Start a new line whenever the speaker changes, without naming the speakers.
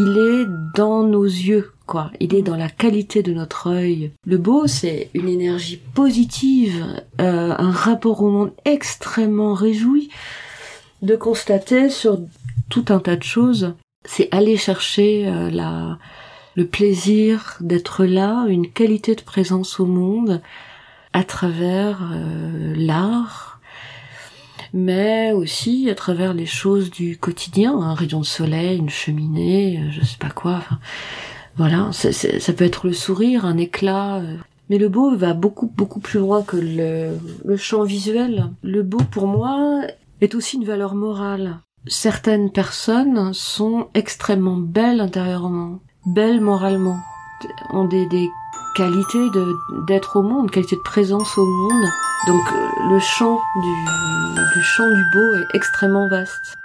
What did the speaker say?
il est dans nos yeux, quoi. Il est dans la qualité de notre œil. Le beau, c'est une énergie positive, euh, un rapport au monde extrêmement réjoui de constater sur tout un tas de choses. C'est aller chercher euh, la, le plaisir d'être là, une qualité de présence au monde à travers euh, l'art, mais aussi à travers les choses du quotidien, un rayon de soleil, une cheminée, euh, je sais pas quoi. Enfin, voilà, ça peut être le sourire, un éclat. Euh. Mais le beau va beaucoup beaucoup plus loin que le, champ visuel. Le beau pour moi est aussi une valeur morale. Certaines personnes sont extrêmement belles intérieurement, belles moralement, ont des, des qualité de d'être au monde, qualité de présence au monde. Donc le champ du, du champ du beau est extrêmement vaste.